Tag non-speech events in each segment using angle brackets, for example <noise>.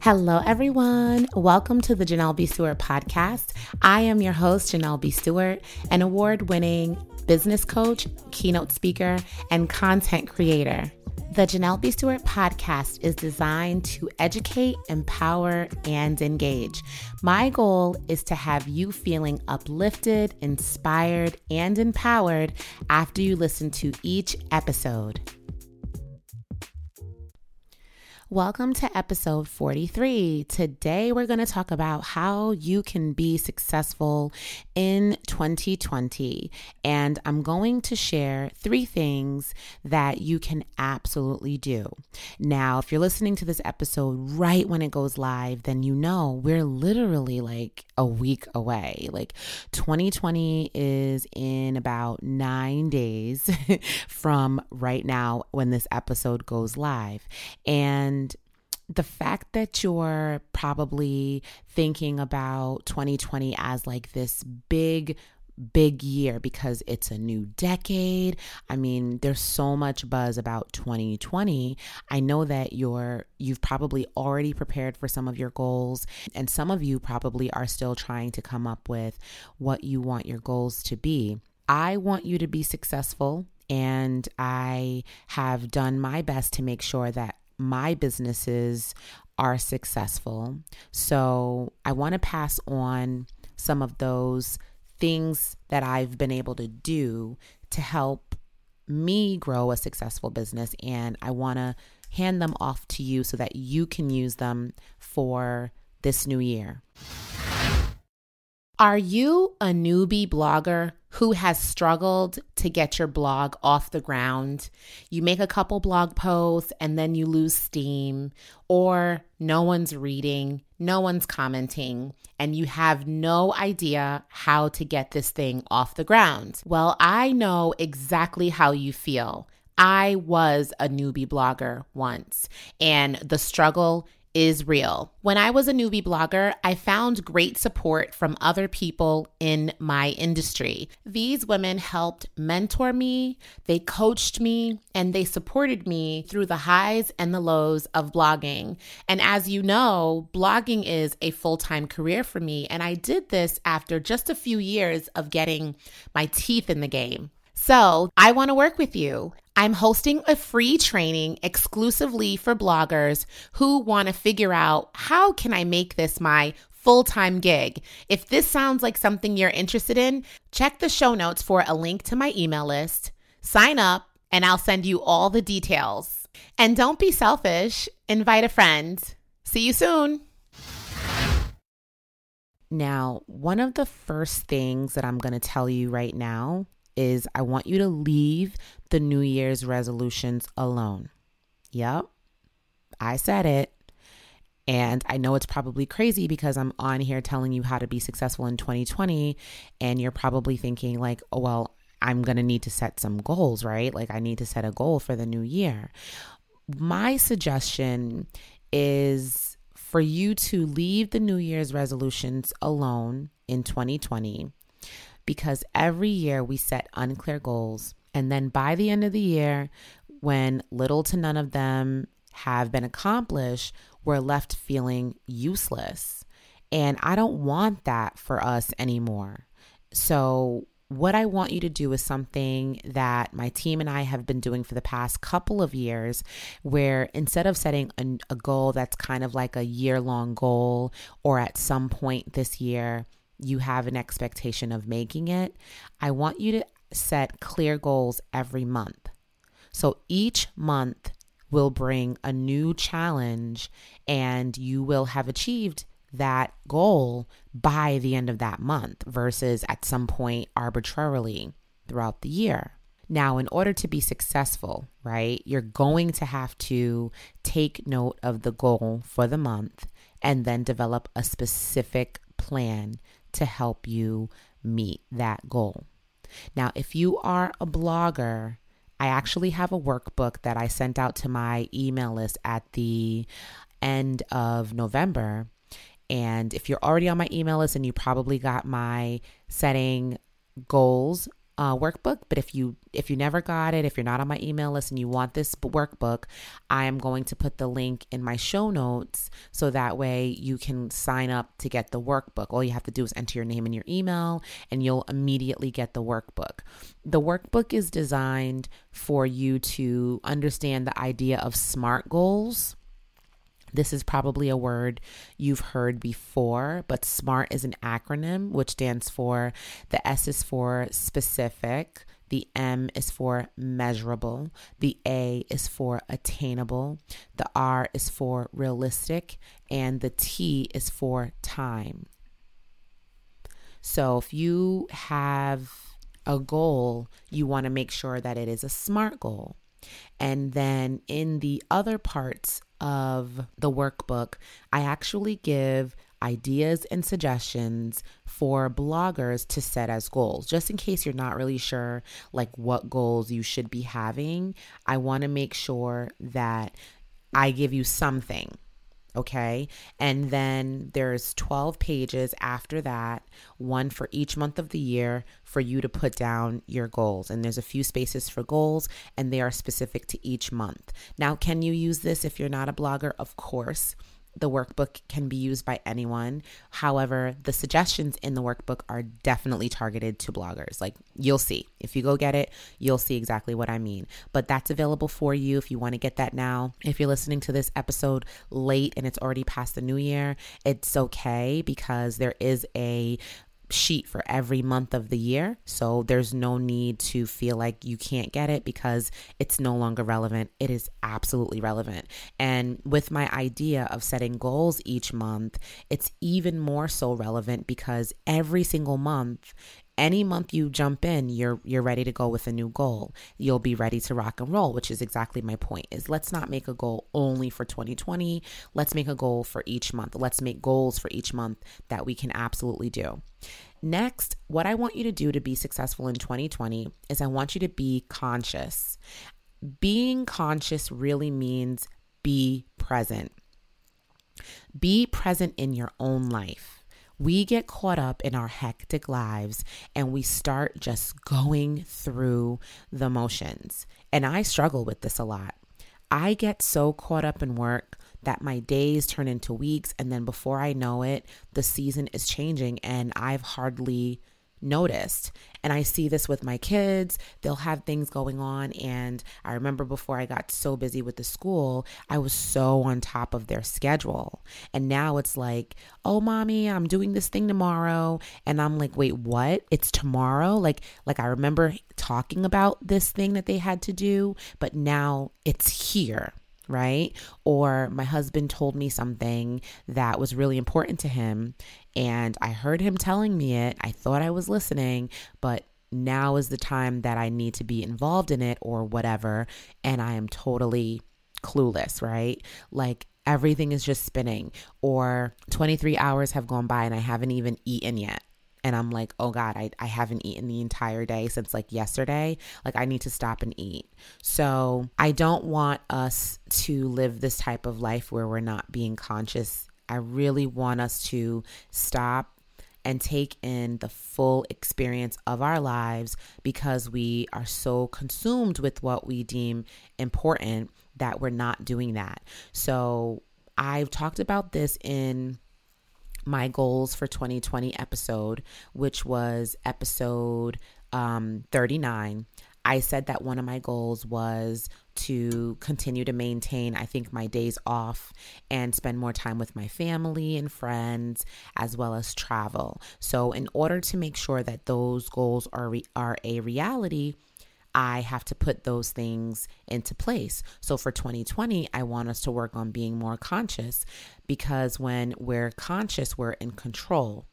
Hello, everyone. Welcome to the Janelle B. Stewart podcast. I am your host, Janelle B. Stewart, an award winning business coach, keynote speaker, and content creator. The Janelle B. Stewart podcast is designed to educate, empower, and engage. My goal is to have you feeling uplifted, inspired, and empowered after you listen to each episode. Welcome to episode 43. Today, we're going to talk about how you can be successful in 2020. And I'm going to share three things that you can absolutely do. Now, if you're listening to this episode right when it goes live, then you know we're literally like a week away. Like 2020 is in about nine days <laughs> from right now when this episode goes live. And the fact that you're probably thinking about 2020 as like this big big year because it's a new decade. I mean, there's so much buzz about 2020. I know that you're you've probably already prepared for some of your goals and some of you probably are still trying to come up with what you want your goals to be. I want you to be successful and I have done my best to make sure that my businesses are successful. So I want to pass on some of those things that I've been able to do to help me grow a successful business. And I want to hand them off to you so that you can use them for this new year. Are you a newbie blogger who has struggled to get your blog off the ground? You make a couple blog posts and then you lose steam, or no one's reading, no one's commenting, and you have no idea how to get this thing off the ground. Well, I know exactly how you feel. I was a newbie blogger once, and the struggle is real. When I was a newbie blogger, I found great support from other people in my industry. These women helped mentor me, they coached me, and they supported me through the highs and the lows of blogging. And as you know, blogging is a full time career for me. And I did this after just a few years of getting my teeth in the game. So I want to work with you. I'm hosting a free training exclusively for bloggers who want to figure out how can I make this my full-time gig. If this sounds like something you're interested in, check the show notes for a link to my email list. Sign up and I'll send you all the details. And don't be selfish, invite a friend. See you soon. Now, one of the first things that I'm going to tell you right now is I want you to leave the New Year's resolutions alone. Yep, I said it. And I know it's probably crazy because I'm on here telling you how to be successful in 2020. And you're probably thinking, like, oh, well, I'm going to need to set some goals, right? Like, I need to set a goal for the new year. My suggestion is for you to leave the New Year's resolutions alone in 2020 because every year we set unclear goals. And then by the end of the year, when little to none of them have been accomplished, we're left feeling useless. And I don't want that for us anymore. So, what I want you to do is something that my team and I have been doing for the past couple of years, where instead of setting a, a goal that's kind of like a year long goal or at some point this year, you have an expectation of making it, I want you to set clear goals every month. So each month will bring a new challenge and you will have achieved that goal by the end of that month versus at some point arbitrarily throughout the year. Now, in order to be successful, right, you're going to have to take note of the goal for the month and then develop a specific plan to help you meet that goal. Now, if you are a blogger, I actually have a workbook that I sent out to my email list at the end of November. And if you're already on my email list and you probably got my setting goals uh, workbook. But if you if you never got it, if you're not on my email list and you want this workbook, I am going to put the link in my show notes so that way you can sign up to get the workbook. All you have to do is enter your name and your email, and you'll immediately get the workbook. The workbook is designed for you to understand the idea of SMART goals this is probably a word you've heard before, but SMART is an acronym which stands for the S is for specific, the M is for measurable, the A is for attainable, the R is for realistic, and the T is for time. So if you have a goal, you want to make sure that it is a SMART goal. And then in the other parts of the workbook, I actually give ideas and suggestions for bloggers to set as goals. Just in case you're not really sure like what goals you should be having, I want to make sure that I give you something okay? And then there's 12 pages after that, one for each month of the year for you to put down your goals. And there's a few spaces for goals and they are specific to each month. Now, can you use this if you're not a blogger? Of course the workbook can be used by anyone. However, the suggestions in the workbook are definitely targeted to bloggers. Like you'll see. If you go get it, you'll see exactly what I mean. But that's available for you if you want to get that now. If you're listening to this episode late and it's already past the new year, it's okay because there is a sheet for every month of the year. So there's no need to feel like you can't get it because it's no longer relevant. It is absolutely relevant. And with my idea of setting goals each month, it's even more so relevant because every single month any month you jump in you're you're ready to go with a new goal. You'll be ready to rock and roll which is exactly my point is let's not make a goal only for 2020 let's make a goal for each month. Let's make goals for each month that we can absolutely do. Next what i want you to do to be successful in 2020 is i want you to be conscious. Being conscious really means be present. Be present in your own life we get caught up in our hectic lives and we start just going through the motions. And I struggle with this a lot. I get so caught up in work that my days turn into weeks. And then before I know it, the season is changing and I've hardly noticed. And I see this with my kids. They'll have things going on. And I remember before I got so busy with the school, I was so on top of their schedule. And now it's like, oh, mommy, I'm doing this thing tomorrow. And I'm like, wait, what? It's tomorrow? Like, like I remember talking about this thing that they had to do, but now it's here right? Or my husband told me something that was really important to him, and I heard him telling me it. I thought I was listening, but now is the time that I need to be involved in it or whatever. And I am totally clueless, right? Like everything is just spinning, or 23 hours have gone by and I haven't even eaten yet and I'm like, oh God, I, I haven't eaten the entire day since like yesterday. Like, I need to stop and eat. So, I don't want us to live this type of life where we're not being conscious. I really want us to stop and take in the full experience of our lives because we are so consumed with what we deem important that we're not doing that. So, I've talked about this in my goals for 2020 episode, which was episode um, 39. I said that one of my goals was to continue to maintain, I think, my days off and spend more time with my family and friends, as well as travel. So, in order to make sure that those goals are, re- are a reality, I have to put those things into place. So for 2020, I want us to work on being more conscious because when we're conscious, we're in control.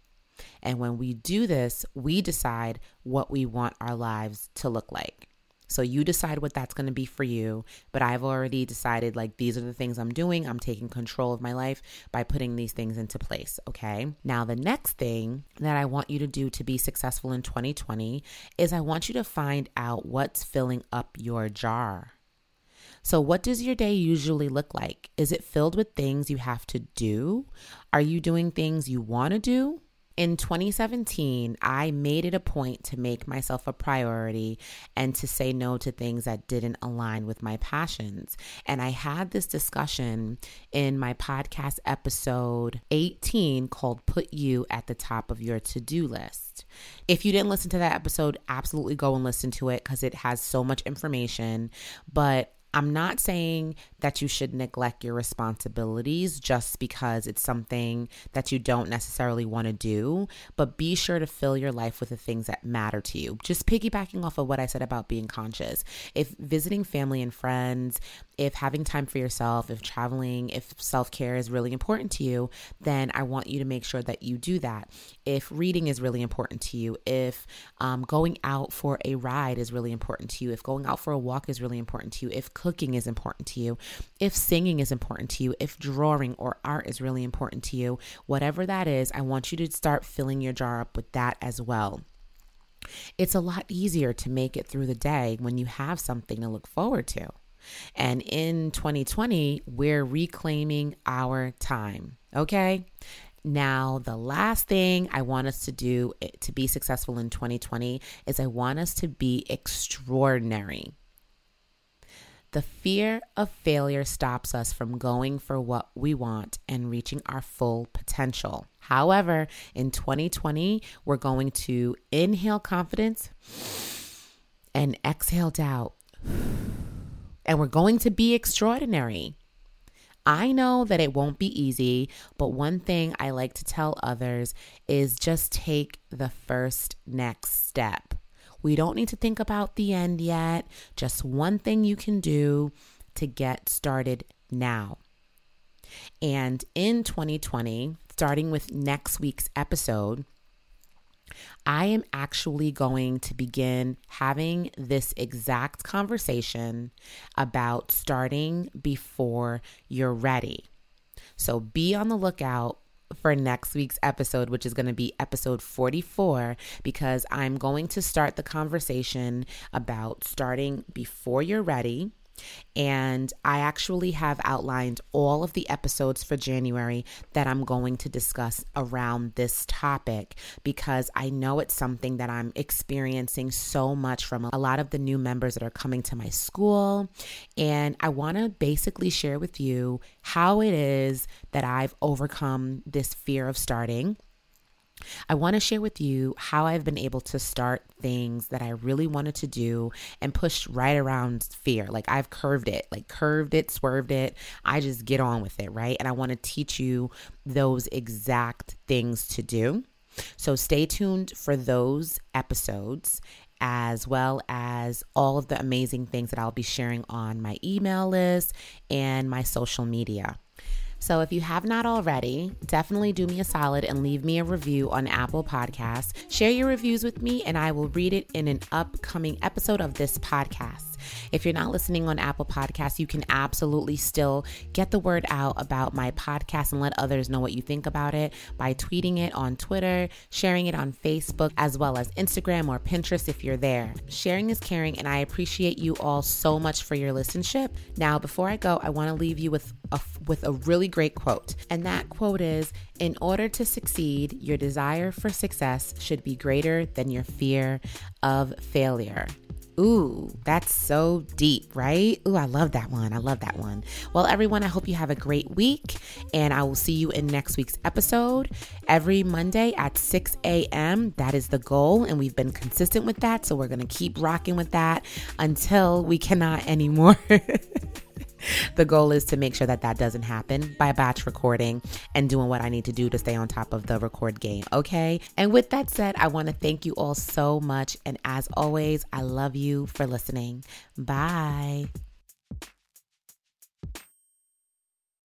And when we do this, we decide what we want our lives to look like. So you decide what that's going to be for you. But I've already decided like these are the things I'm doing. I'm taking control of my life by putting these things into place. Okay. Now, the next thing that I want you to do to be successful in 2020 is I want you to find out what's filling up your jar. So, what does your day usually look like? Is it filled with things you have to do? Are you doing things you want to do? In 2017, I made it a point to make myself a priority and to say no to things that didn't align with my passions. And I had this discussion in my podcast episode 18 called Put You at the Top of Your To Do List. If you didn't listen to that episode, absolutely go and listen to it because it has so much information. But I'm not saying that you should neglect your responsibilities just because it's something that you don't necessarily want to do, but be sure to fill your life with the things that matter to you. Just piggybacking off of what I said about being conscious. If visiting family and friends, if having time for yourself, if traveling, if self care is really important to you, then I want you to make sure that you do that. If reading is really important to you, if um, going out for a ride is really important to you, if going out for a walk is really important to you, if cooking is important to you, if singing is important to you, if drawing or art is really important to you, whatever that is, I want you to start filling your jar up with that as well. It's a lot easier to make it through the day when you have something to look forward to. And in 2020, we're reclaiming our time. Okay. Now, the last thing I want us to do to be successful in 2020 is I want us to be extraordinary. The fear of failure stops us from going for what we want and reaching our full potential. However, in 2020, we're going to inhale confidence and exhale doubt. And we're going to be extraordinary. I know that it won't be easy, but one thing I like to tell others is just take the first next step. We don't need to think about the end yet. Just one thing you can do to get started now. And in 2020, starting with next week's episode, I am actually going to begin having this exact conversation about starting before you're ready. So be on the lookout for next week's episode, which is going to be episode 44, because I'm going to start the conversation about starting before you're ready and I actually have outlined all of the episodes for January that I'm going to discuss around this topic because I know it's something that I'm experiencing so much from a lot of the new members that are coming to my school. And I want to basically share with you how it is that I've overcome this fear of starting I want to share with you how I've been able to start things that I really wanted to do and push right around fear. Like I've curved it, like curved it, swerved it. I just get on with it, right? And I want to teach you those exact things to do. So stay tuned for those episodes as well as all of the amazing things that I'll be sharing on my email list and my social media. So if you have not already, definitely do me a solid and leave me a review on Apple Podcasts. Share your reviews with me, and I will read it in an upcoming episode of this podcast. If you're not listening on Apple Podcasts, you can absolutely still get the word out about my podcast and let others know what you think about it by tweeting it on Twitter, sharing it on Facebook, as well as Instagram or Pinterest if you're there. Sharing is caring, and I appreciate you all so much for your listenership. Now, before I go, I want to leave you with a, with a really great quote. And that quote is In order to succeed, your desire for success should be greater than your fear of failure. Ooh, that's so deep, right? Ooh, I love that one. I love that one. Well, everyone, I hope you have a great week, and I will see you in next week's episode every Monday at 6 a.m. That is the goal, and we've been consistent with that. So we're going to keep rocking with that until we cannot anymore. <laughs> the goal is to make sure that that doesn't happen by batch recording and doing what I need to do to stay on top of the record game. Okay. And with that said, I want to thank you all so much. And as always, I love you for listening. Bye.